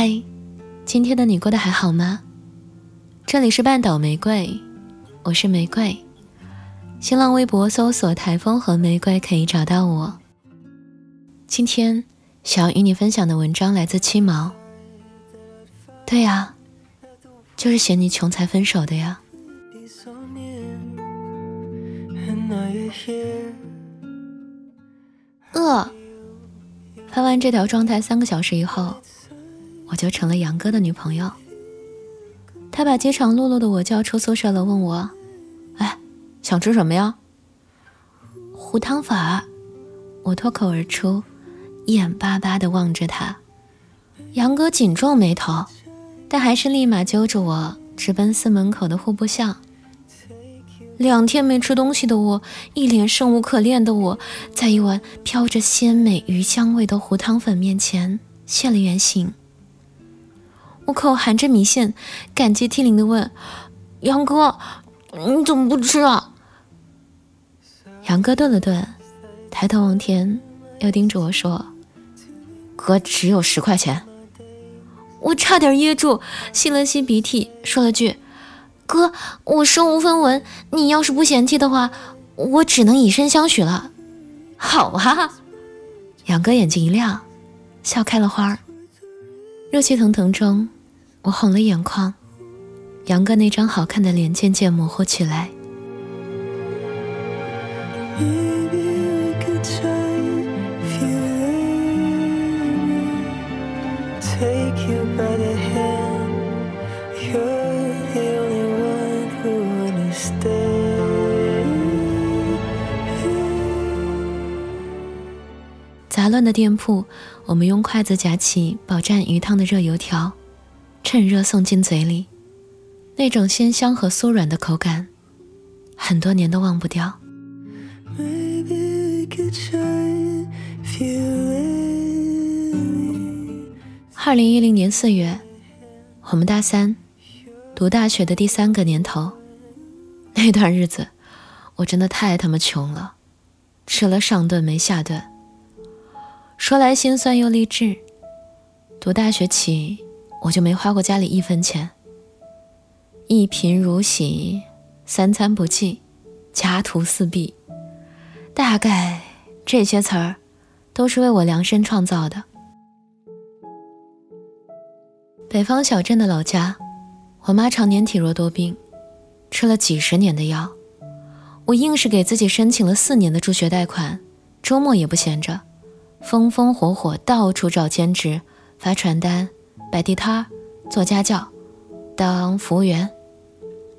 嗨，今天的你过得还好吗？这里是半岛玫瑰，我是玫瑰。新浪微博搜索“台风和玫瑰”可以找到我。今天想要与你分享的文章来自七毛。对呀，就是嫌你穷才分手的呀。饿。发完这条状态三个小时以后。我就成了杨哥的女朋友。他把饥肠辘辘的我叫出宿舍楼，问我：“哎，想吃什么呀？”糊汤粉。我脱口而出，眼巴巴地望着他。杨哥紧皱眉头，但还是立马揪着我直奔寺门口的户部巷。两天没吃东西的我，一脸生无可恋的我，在一碗飘着鲜美鱼香味的糊汤粉面前现了原形。我口含着米线，感激涕零的问：“杨哥，你怎么不吃啊？”杨哥顿了顿，抬头望天，又盯着我说：“哥只有十块钱。”我差点噎住，吸了吸鼻涕，说了句：“哥，我身无分文，你要是不嫌弃的话，我只能以身相许了。”好啊！杨哥眼睛一亮，笑开了花。热气腾腾中。我红了眼眶，杨哥那张好看的脸渐渐模糊起来。杂乱的店铺，我们用筷子夹起饱蘸鱼汤的热油条。趁热送进嘴里，那种鲜香和酥软的口感，很多年都忘不掉。二零一零年四月，我们大三，读大学的第三个年头，那段日子，我真的太他妈穷了，吃了上顿没下顿。说来心酸又励志，读大学起。我就没花过家里一分钱，一贫如洗，三餐不济，家徒四壁。大概这些词儿都是为我量身创造的。北方小镇的老家，我妈常年体弱多病，吃了几十年的药，我硬是给自己申请了四年的助学贷款，周末也不闲着，风风火火到处找兼职，发传单。摆地摊、做家教、当服务员，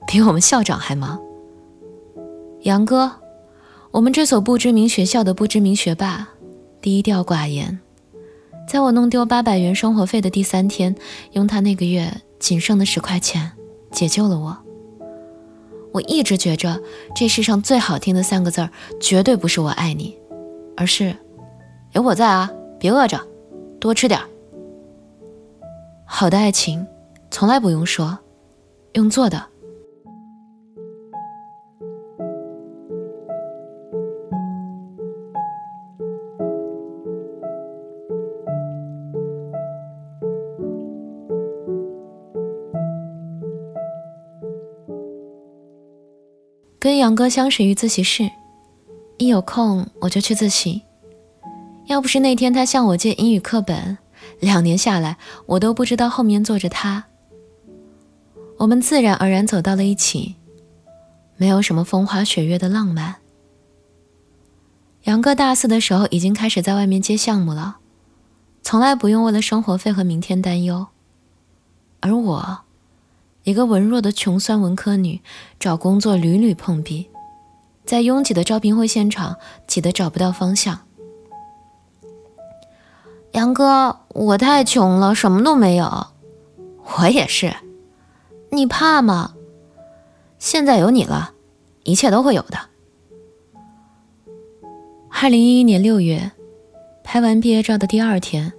比我们校长还忙。杨哥，我们这所不知名学校的不知名学霸，低调寡言，在我弄丢八百元生活费的第三天，用他那个月仅剩的十块钱解救了我。我一直觉着，这世上最好听的三个字儿，绝对不是“我爱你”，而是“有我在啊，别饿着，多吃点儿。”好的爱情，从来不用说，用做的。跟杨哥相识于自习室，一有空我就去自习。要不是那天他向我借英语课本。两年下来，我都不知道后面坐着他。我们自然而然走到了一起，没有什么风花雪月的浪漫。杨哥大四的时候已经开始在外面接项目了，从来不用为了生活费和明天担忧。而我，一个文弱的穷酸文科女，找工作屡屡碰壁，在拥挤的招聘会现场挤得找不到方向。杨哥，我太穷了，什么都没有。我也是。你怕吗？现在有你了，一切都会有的。二零一一年六月，拍完毕业照的第二天，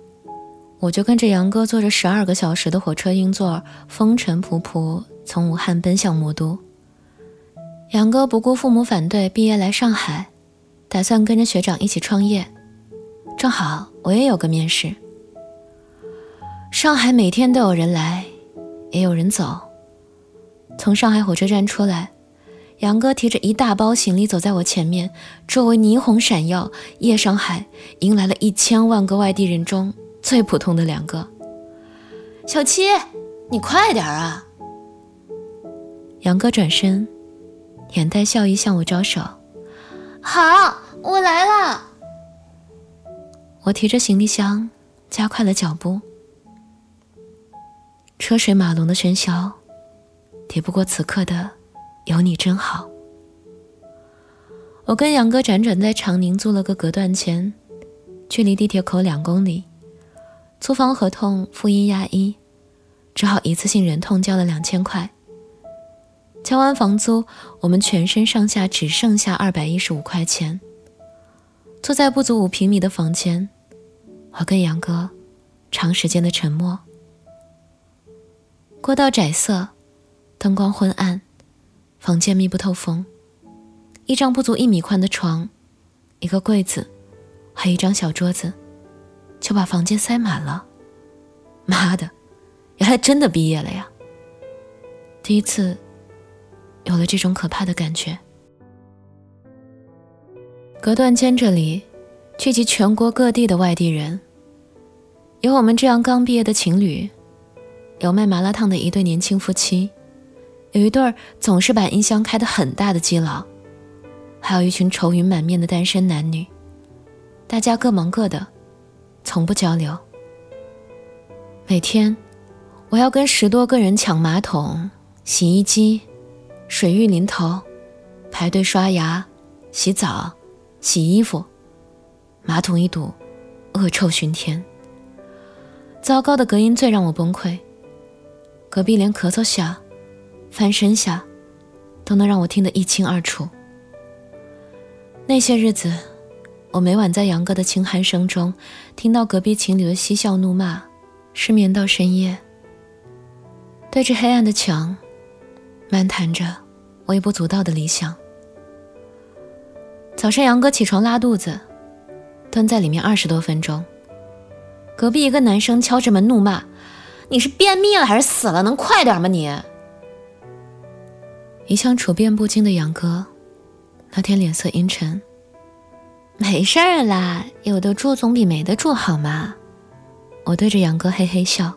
我就跟着杨哥坐着十二个小时的火车硬座，风尘仆仆从武汉奔向魔都。杨哥不顾父母反对，毕业来上海，打算跟着学长一起创业。正好我也有个面试，上海每天都有人来，也有人走。从上海火车站出来，杨哥提着一大包行李走在我前面，周围霓虹闪耀。夜上海迎来了一千万个外地人中最普通的两个。小七，你快点啊！杨哥转身，眼带笑意向我招手。好，我来了。我提着行李箱，加快了脚步。车水马龙的喧嚣，抵不过此刻的“有你真好”。我跟杨哥辗转在长宁租了个隔断间，距离地铁口两公里。租房合同付一押一，只好一次性忍痛交了两千块。交完房租，我们全身上下只剩下二百一十五块钱。坐在不足五平米的房间，我跟杨哥长时间的沉默。过道窄色，灯光昏暗，房间密不透风。一张不足一米宽的床，一个柜子，还一张小桌子，就把房间塞满了。妈的，原来真的毕业了呀！第一次有了这种可怕的感觉。隔断间这里聚集全国各地的外地人，有我们这样刚毕业的情侣。有卖麻辣烫的一对年轻夫妻，有一对总是把音箱开得很大的基佬，还有一群愁云满面的单身男女。大家各忙各的，从不交流。每天，我要跟十多个人抢马桶、洗衣机，水浴淋头，排队刷牙、洗澡、洗衣服，马桶一堵，恶臭熏天。糟糕的隔音最让我崩溃。隔壁连咳嗽下、翻身下，都能让我听得一清二楚。那些日子，我每晚在杨哥的轻鼾声中，听到隔壁情侣的嬉笑怒骂，失眠到深夜。对着黑暗的墙，漫谈着微不足道的理想。早上杨哥起床拉肚子，蹲在里面二十多分钟。隔壁一个男生敲着门怒骂。你是便秘了还是死了？能快点吗你？一向处变不惊的杨哥，那天脸色阴沉。没事儿啦，有的住总比没得住好嘛。我对着杨哥嘿嘿笑。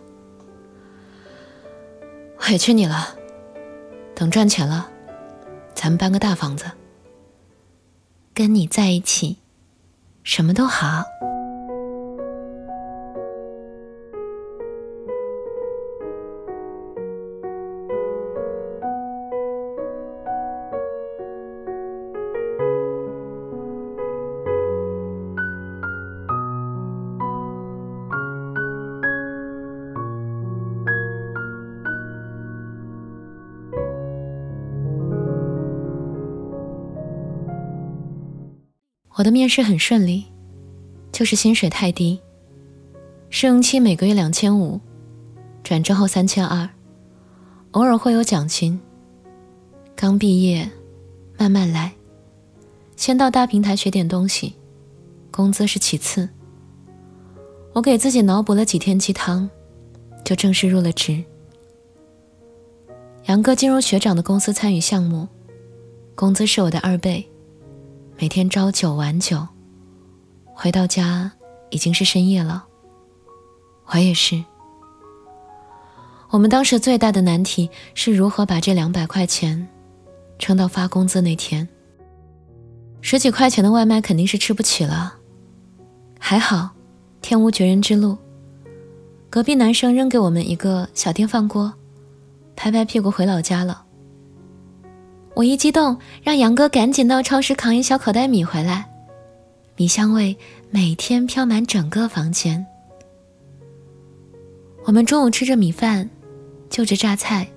委屈你了，等赚钱了，咱们搬个大房子。跟你在一起，什么都好。我的面试很顺利，就是薪水太低。试用期每个月两千五，转正后三千二，偶尔会有奖金。刚毕业，慢慢来，先到大平台学点东西，工资是其次。我给自己脑补了几天鸡汤，就正式入了职。杨哥进入学长的公司参与项目，工资是我的二倍。每天朝九晚九，回到家已经是深夜了。我也是。我们当时最大的难题是如何把这两百块钱撑到发工资那天。十几块钱的外卖肯定是吃不起了。还好，天无绝人之路。隔壁男生扔给我们一个小电饭锅，拍拍屁股回老家了。我一激动，让杨哥赶紧到超市扛一小口袋米回来，米香味每天飘满整个房间。我们中午吃着米饭，就着榨菜，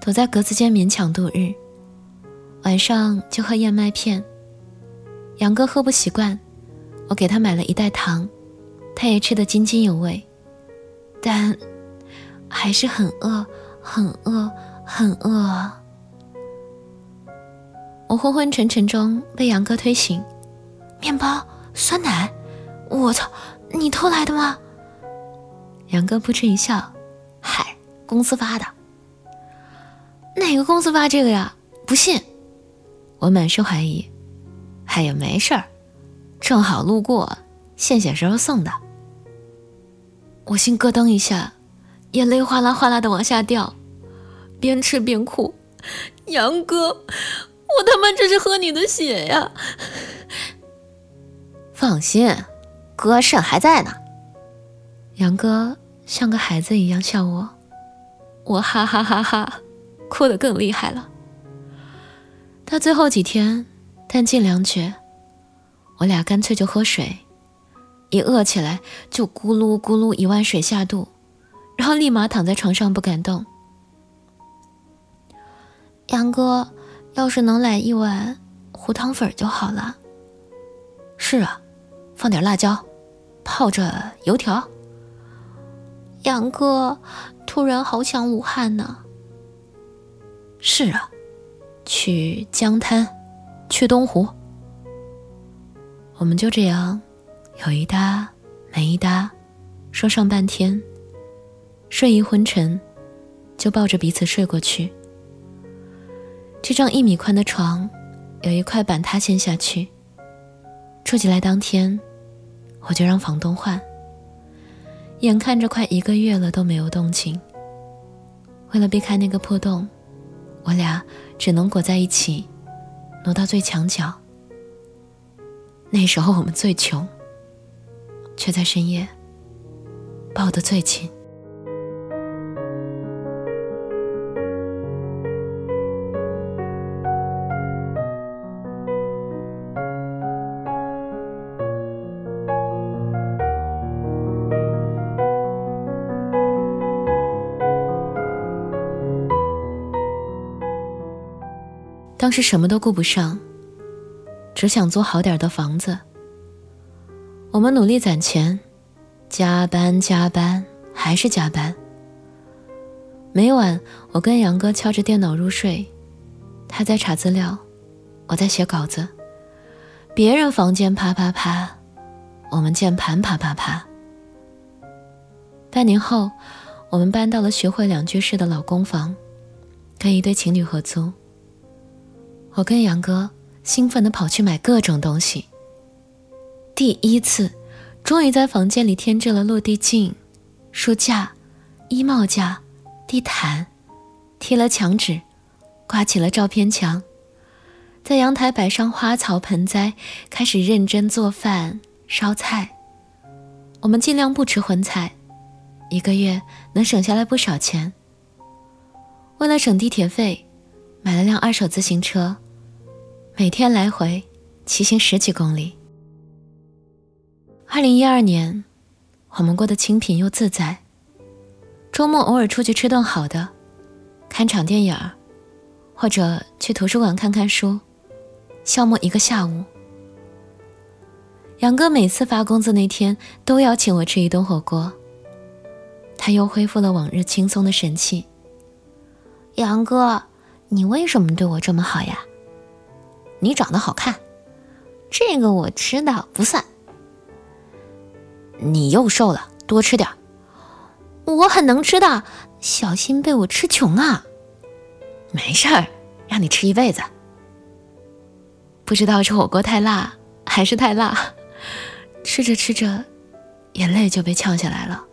躲在格子间勉强度日。晚上就喝燕麦片。杨哥喝不习惯，我给他买了一袋糖，他也吃得津津有味，但还是很饿，很饿，很饿。我昏昏沉沉中被杨哥推醒，面包、酸奶，我操，你偷来的吗？杨哥扑哧一笑：“嗨，公司发的。哪个公司发这个呀？不信。”我满是怀疑。哎呀，没事儿，正好路过，献血时候送的。我心咯噔一下，眼泪哗啦哗啦的往下掉，边吃边哭。杨哥，我他妈这是喝你的血呀！放心，哥肾还在呢。杨哥像个孩子一样笑我，我哈哈哈哈，哭得更厉害了。到最后几天，弹尽粮绝，我俩干脆就喝水，一饿起来就咕噜咕噜一碗水下肚，然后立马躺在床上不敢动。杨哥，要是能来一碗糊汤粉就好了。是啊，放点辣椒，泡着油条。杨哥，突然好想武汉呢。是啊，去江滩，去东湖。我们就这样，有一搭没一搭，说上半天，睡意昏沉，就抱着彼此睡过去。这张一米宽的床，有一块板塌陷下去。住进来当天，我就让房东换。眼看着快一个月了都没有动静。为了避开那个破洞，我俩只能裹在一起，挪到最墙角。那时候我们最穷，却在深夜抱得最紧。当时什么都顾不上，只想租好点的房子。我们努力攒钱，加班加班还是加班。每晚我跟杨哥敲着电脑入睡，他在查资料，我在写稿子。别人房间啪啪啪，我们键盘啪啪啪。半年后，我们搬到了学会两居室的老公房，跟一对情侣合租。我跟杨哥兴奋地跑去买各种东西。第一次，终于在房间里添置了落地镜、书架、衣帽架、地毯，贴了墙纸，挂起了照片墙，在阳台摆上花草盆栽，开始认真做饭烧菜。我们尽量不吃荤菜，一个月能省下来不少钱。为了省地铁费，买了辆二手自行车。每天来回骑行十几公里。二零一二年，我们过得清贫又自在。周末偶尔出去吃顿好的，看场电影儿，或者去图书馆看看书，消磨一个下午。杨哥每次发工资那天都要请我吃一顿火锅。他又恢复了往日轻松的神气。杨哥，你为什么对我这么好呀？你长得好看，这个我知道不算。你又瘦了，多吃点我很能吃的，小心被我吃穷啊！没事儿，让你吃一辈子。不知道是火锅太辣还是太辣，吃着吃着，眼泪就被呛下来了。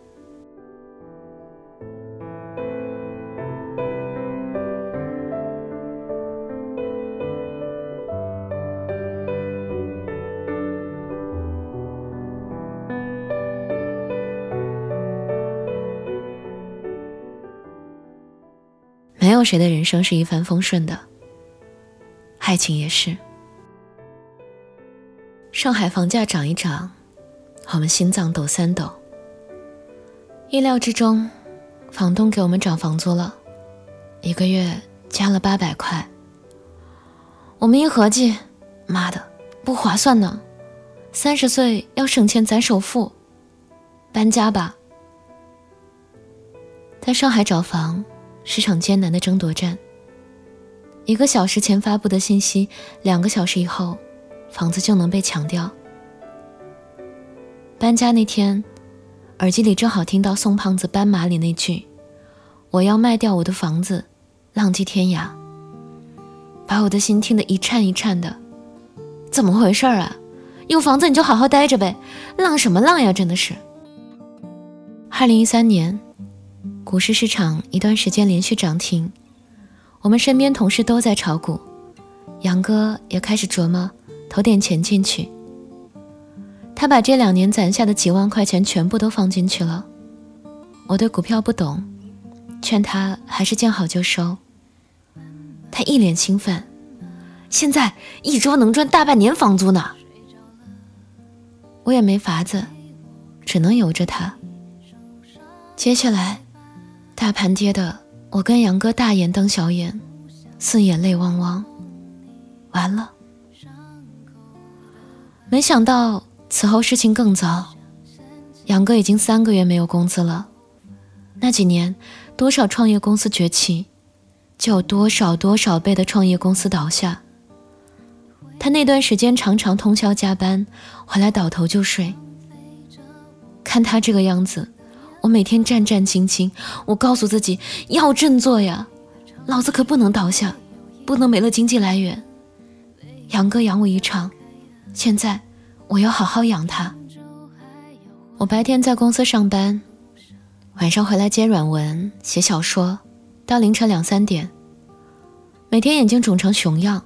有谁的人生是一帆风顺的，爱情也是。上海房价涨一涨，我们心脏抖三抖。意料之中，房东给我们涨房租了，一个月加了八百块。我们一合计，妈的，不划算呢！三十岁要省钱攒首付，搬家吧。在上海找房。是场艰难的争夺战。一个小时前发布的信息，两个小时以后，房子就能被抢掉。搬家那天，耳机里正好听到宋胖子斑马里那句：“我要卖掉我的房子，浪迹天涯。”把我的心听得一颤一颤的。怎么回事啊？有房子你就好好待着呗，浪什么浪呀！真的是。二零一三年，股市市场一段时间连续涨停，我们身边同事都在炒股，杨哥也开始琢磨投点钱进去。他把这两年攒下的几万块钱全部都放进去了。我对股票不懂，劝他还是见好就收。他一脸兴奋，现在一周能赚大半年房租呢。我也没法子，只能由着他。接下来，大盘跌的，我跟杨哥大眼瞪小眼，四眼泪汪汪。完了，没想到。此后事情更糟，杨哥已经三个月没有工资了。那几年，多少创业公司崛起，就有多少多少倍的创业公司倒下。他那段时间常常通宵加班，回来倒头就睡。看他这个样子，我每天战战兢兢。我告诉自己要振作呀，老子可不能倒下，不能没了经济来源。杨哥养我一场，现在。我要好好养他。我白天在公司上班，晚上回来接软文、写小说，到凌晨两三点。每天眼睛肿成熊样。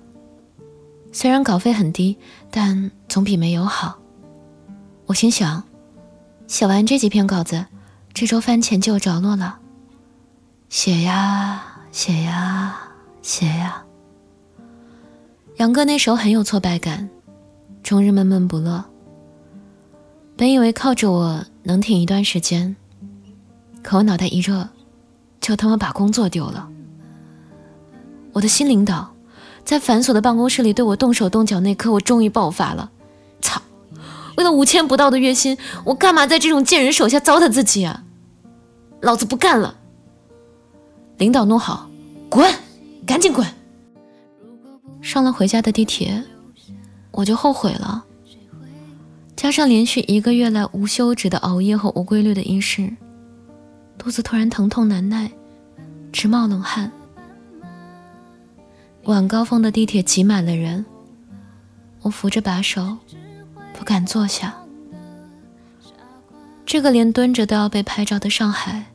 虽然稿费很低，但总比没有好。我心想，写完这几篇稿子，这周饭钱就有着落了。写呀写呀写呀。杨哥那时候很有挫败感。终日闷闷不乐。本以为靠着我能挺一段时间，可我脑袋一热，就他妈把工作丢了。我的新领导在繁琐的办公室里对我动手动脚那刻，我终于爆发了。为了五千不到的月薪，我干嘛在这种贱人手下糟蹋自己啊？老子不干了！领导怒吼：“滚，赶紧滚！”上了回家的地铁。我就后悔了，加上连续一个月来无休止的熬夜和无规律的饮食，肚子突然疼痛难耐，直冒冷汗。晚高峰的地铁挤满了人，我扶着把手，不敢坐下。这个连蹲着都要被拍照的上海，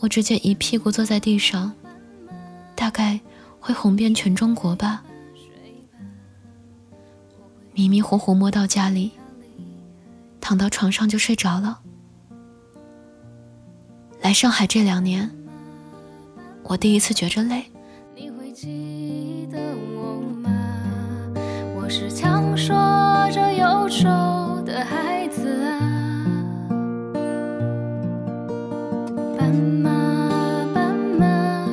我直接一屁股坐在地上，大概会红遍全中国吧。迷迷糊糊摸到家里，躺到床上就睡着了。来上海这两年，我第一次觉着累。你会记得我吗？我是强说忧愁的孩子啊。斑马，斑马，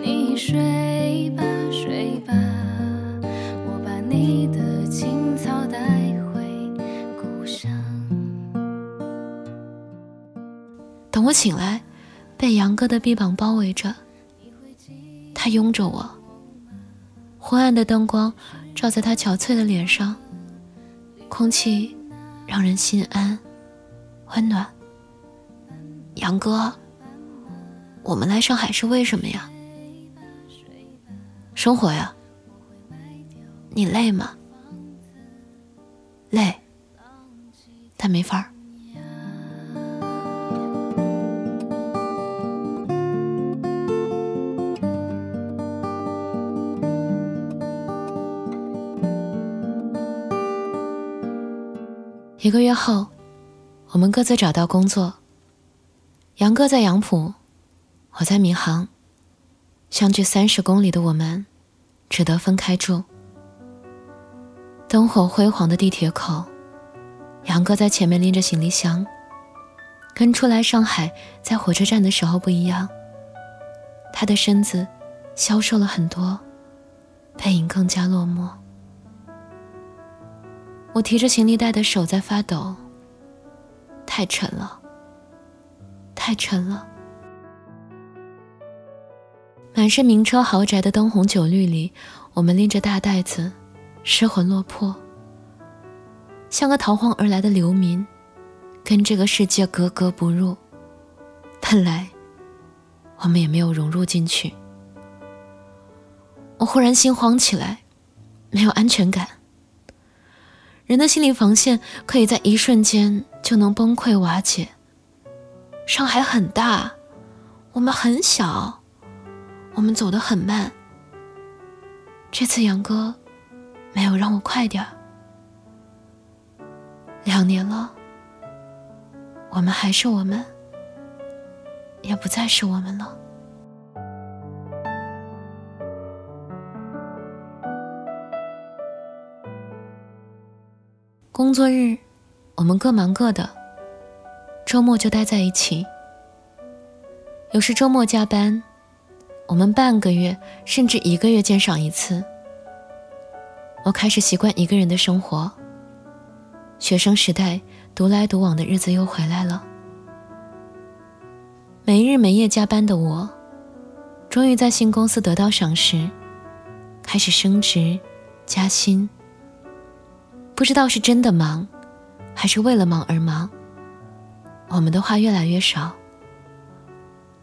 你睡吧，睡吧，我把你的青草带回故乡。等我醒来，被杨哥的臂膀包围着，他拥着我。昏暗的灯光照在他憔悴的脸上，空气让人心安、温暖。杨哥，我们来上海是为什么呀？生活呀。你累吗？累，但没法儿。一个月后，我们各自找到工作。杨哥在杨浦，我在民航。相距三十公里的我们，只得分开住。灯火辉煌的地铁口，杨哥在前面拎着行李箱，跟初来上海在火车站的时候不一样。他的身子消瘦了很多，背影更加落寞。我提着行李袋的手在发抖，太沉了，太沉了。满是名车豪宅的灯红酒绿里，我们拎着大袋子，失魂落魄，像个逃荒而来的流民，跟这个世界格格不入，本来我们也没有融入进去。我忽然心慌起来，没有安全感。人的心理防线可以在一瞬间就能崩溃瓦解。上海很大，我们很小，我们走得很慢。这次杨哥没有让我快点儿。两年了，我们还是我们，也不再是我们了。工作日，我们各忙各的；周末就待在一起。有时周末加班，我们半个月甚至一个月见上一次。我开始习惯一个人的生活。学生时代独来独往的日子又回来了。没日没夜加班的我，终于在新公司得到赏识，开始升职、加薪。不知道是真的忙，还是为了忙而忙。我们的话越来越少，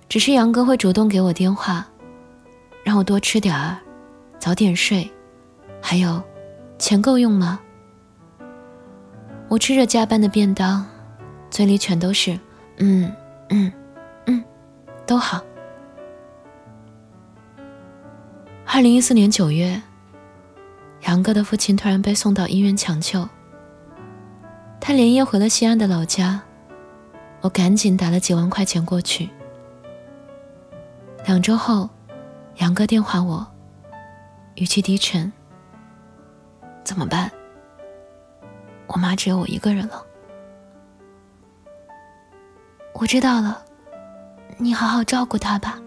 只是杨哥会主动给我电话，让我多吃点儿，早点睡，还有，钱够用吗？我吃着加班的便当，嘴里全都是嗯嗯嗯，都好。二零一四年九月。杨哥的父亲突然被送到医院抢救，他连夜回了西安的老家，我赶紧打了几万块钱过去。两周后，杨哥电话我，语气低沉：“怎么办？我妈只有我一个人了。”我知道了，你好好照顾她吧。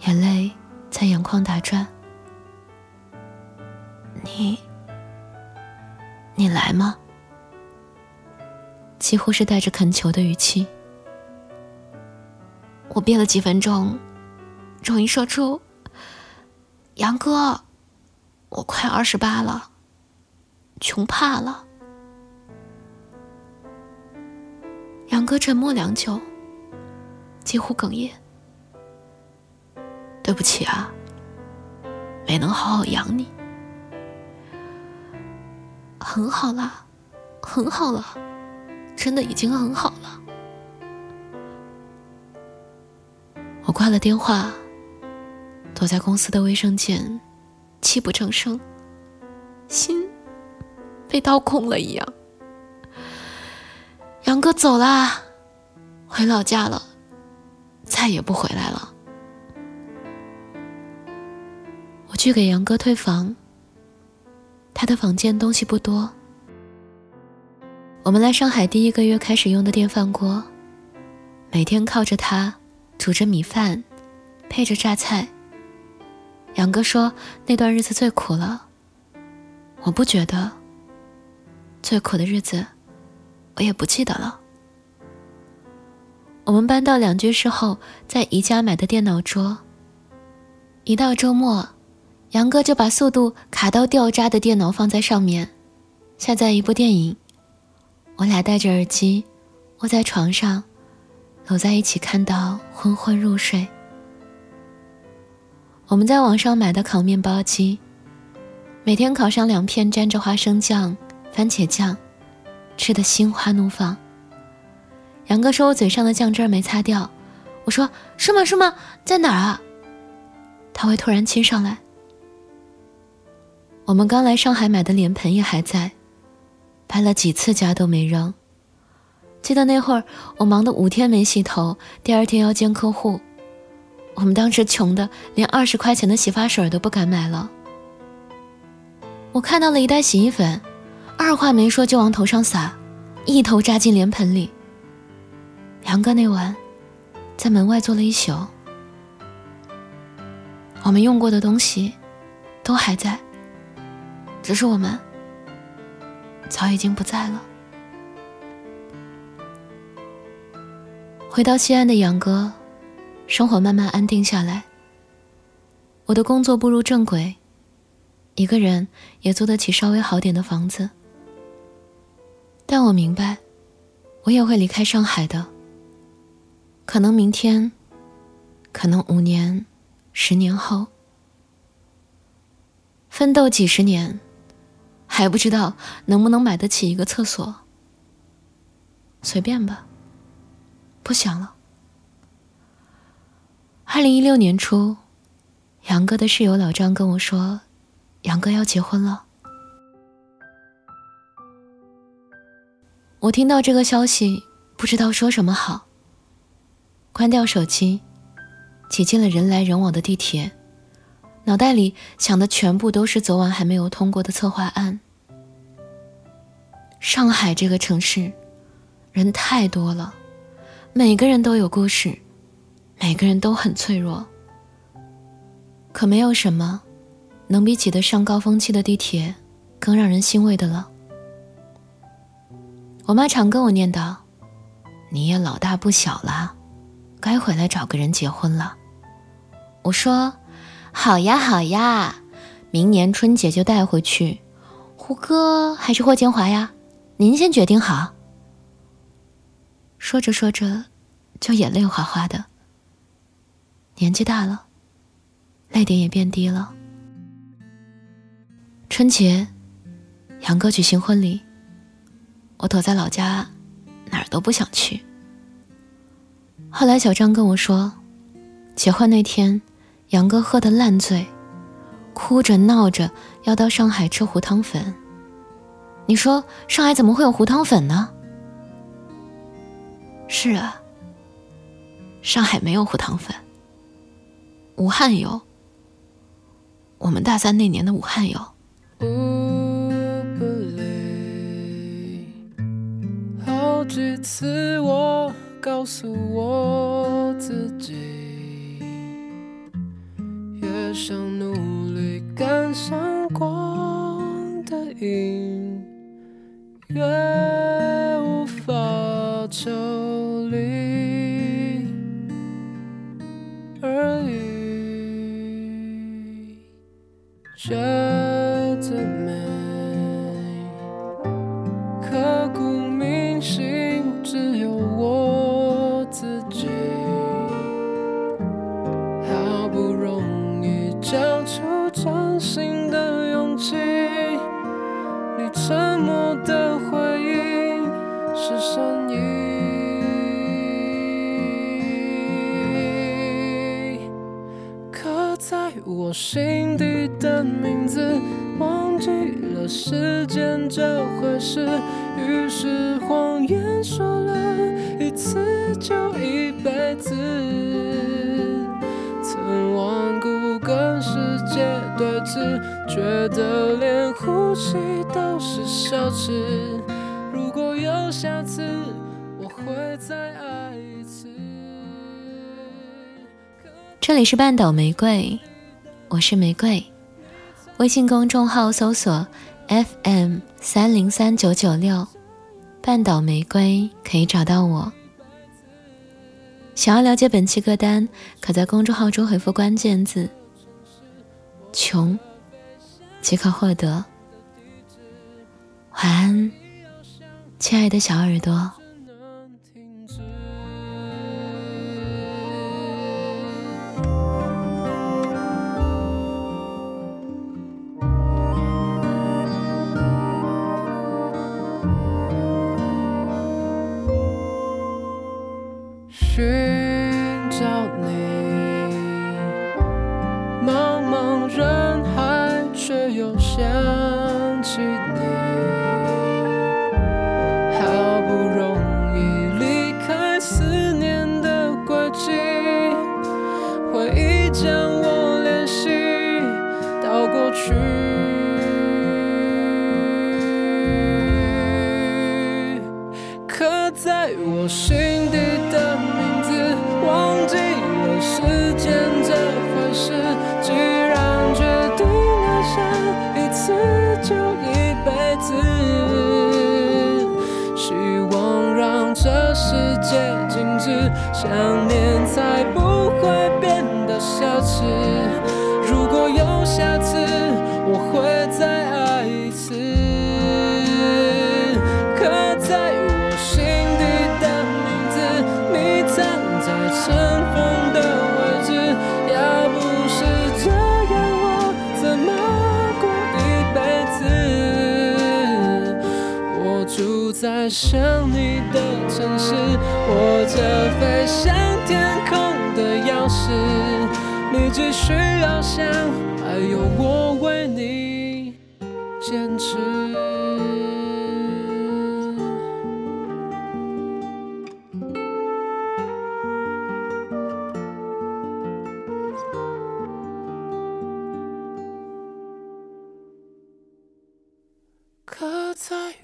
眼泪在眼眶打转。你，你来吗？几乎是带着恳求的语气。我憋了几分钟，终于说出：“杨哥，我快二十八了，穷怕了。”杨哥沉默良久，几乎哽咽：“对不起啊，没能好好养你。”很好啦，很好了，真的已经很好了。我挂了电话，躲在公司的卫生间，泣不成声，心被掏空了一样。杨哥走啦，回老家了，再也不回来了。我去给杨哥退房。他的房间东西不多。我们来上海第一个月开始用的电饭锅，每天靠着它煮着米饭，配着榨菜。杨哥说那段日子最苦了，我不觉得。最苦的日子，我也不记得了。我们搬到两居室后，在宜家买的电脑桌。一到周末。杨哥就把速度卡到掉渣的电脑放在上面，下载一部电影。我俩戴着耳机，窝在床上，搂在一起看到昏昏入睡。我们在网上买的烤面包机，每天烤上两片，沾着花生酱、番茄酱，吃的心花怒放。杨哥说我嘴上的酱汁没擦掉，我说是吗是吗？在哪儿啊？他会突然亲上来。我们刚来上海买的脸盆也还在，搬了几次家都没扔。记得那会儿我忙得五天没洗头，第二天要见客户，我们当时穷的连二十块钱的洗发水都不敢买了。我看到了一袋洗衣粉，二话没说就往头上撒，一头扎进脸盆里。杨哥那晚在门外坐了一宿，我们用过的东西都还在。只是我们早已经不在了。回到西安的杨哥，生活慢慢安定下来。我的工作步入正轨，一个人也租得起稍微好点的房子。但我明白，我也会离开上海的。可能明天，可能五年、十年后，奋斗几十年，还不知道能不能买得起一个厕所。随便吧，不想了。二零一六年初，杨哥的室友老张跟我说，杨哥要结婚了。我听到这个消息，不知道说什么好。关掉手机，挤进了人来人往的地铁，脑袋里想的全部都是昨晚还没有通过的策划案。上海这个城市，人太多了，每个人都有故事，每个人都很脆弱。可没有什么，能比挤得上高峰期的地铁更让人欣慰的了。我妈常跟我念叨：“你也老大不小了。”该回来找个人结婚了，我说：“好呀好呀，明年春节就带回去。胡歌还是霍建华呀？您先决定好。”说着说着，就眼泪哗哗的。年纪大了，泪点也变低了。春节，杨哥举行婚礼，我躲在老家，哪儿都不想去。后来小张跟我说，结婚那天，杨哥喝得烂醉，哭着闹着要到上海吃胡汤粉。你说上海怎么会有胡汤粉呢？是啊，上海没有胡汤粉，武汉有。我们大三那年的武汉有。好几次我。告诉我自己，越想努力赶上光的影，越无法抽离而已。是善意，刻在我心底的名字，忘记了时间这回事。于是谎言说了一次就一辈子，曾顽固跟世界对峙，觉得连呼吸。都是奢侈。下次，我会再爱一次。这里是半岛玫瑰，我是玫瑰。微信公众号搜索 FM 三零三九九六，半岛玫瑰可以找到我。想要了解本期歌单，可在公众号中回复关键字“穷”即可获得。晚安，亲爱的小耳朵。想念才不会变得奢侈。在想你的城市，握着飞向天空的钥匙，你只需要想，还有我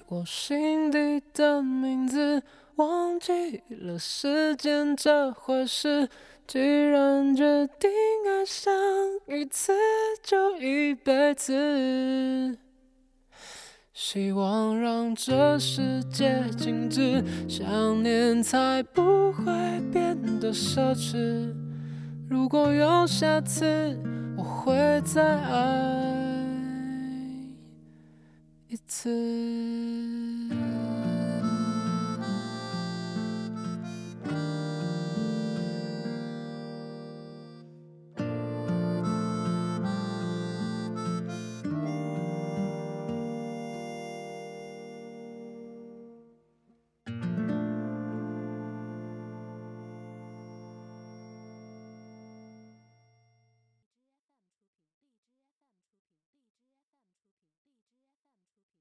我心底的名字，忘记了时间这回事。既然决定爱上一次，就一辈子。希望让这世界静止，想念才不会变得奢侈。如果有下次，我会再爱 It's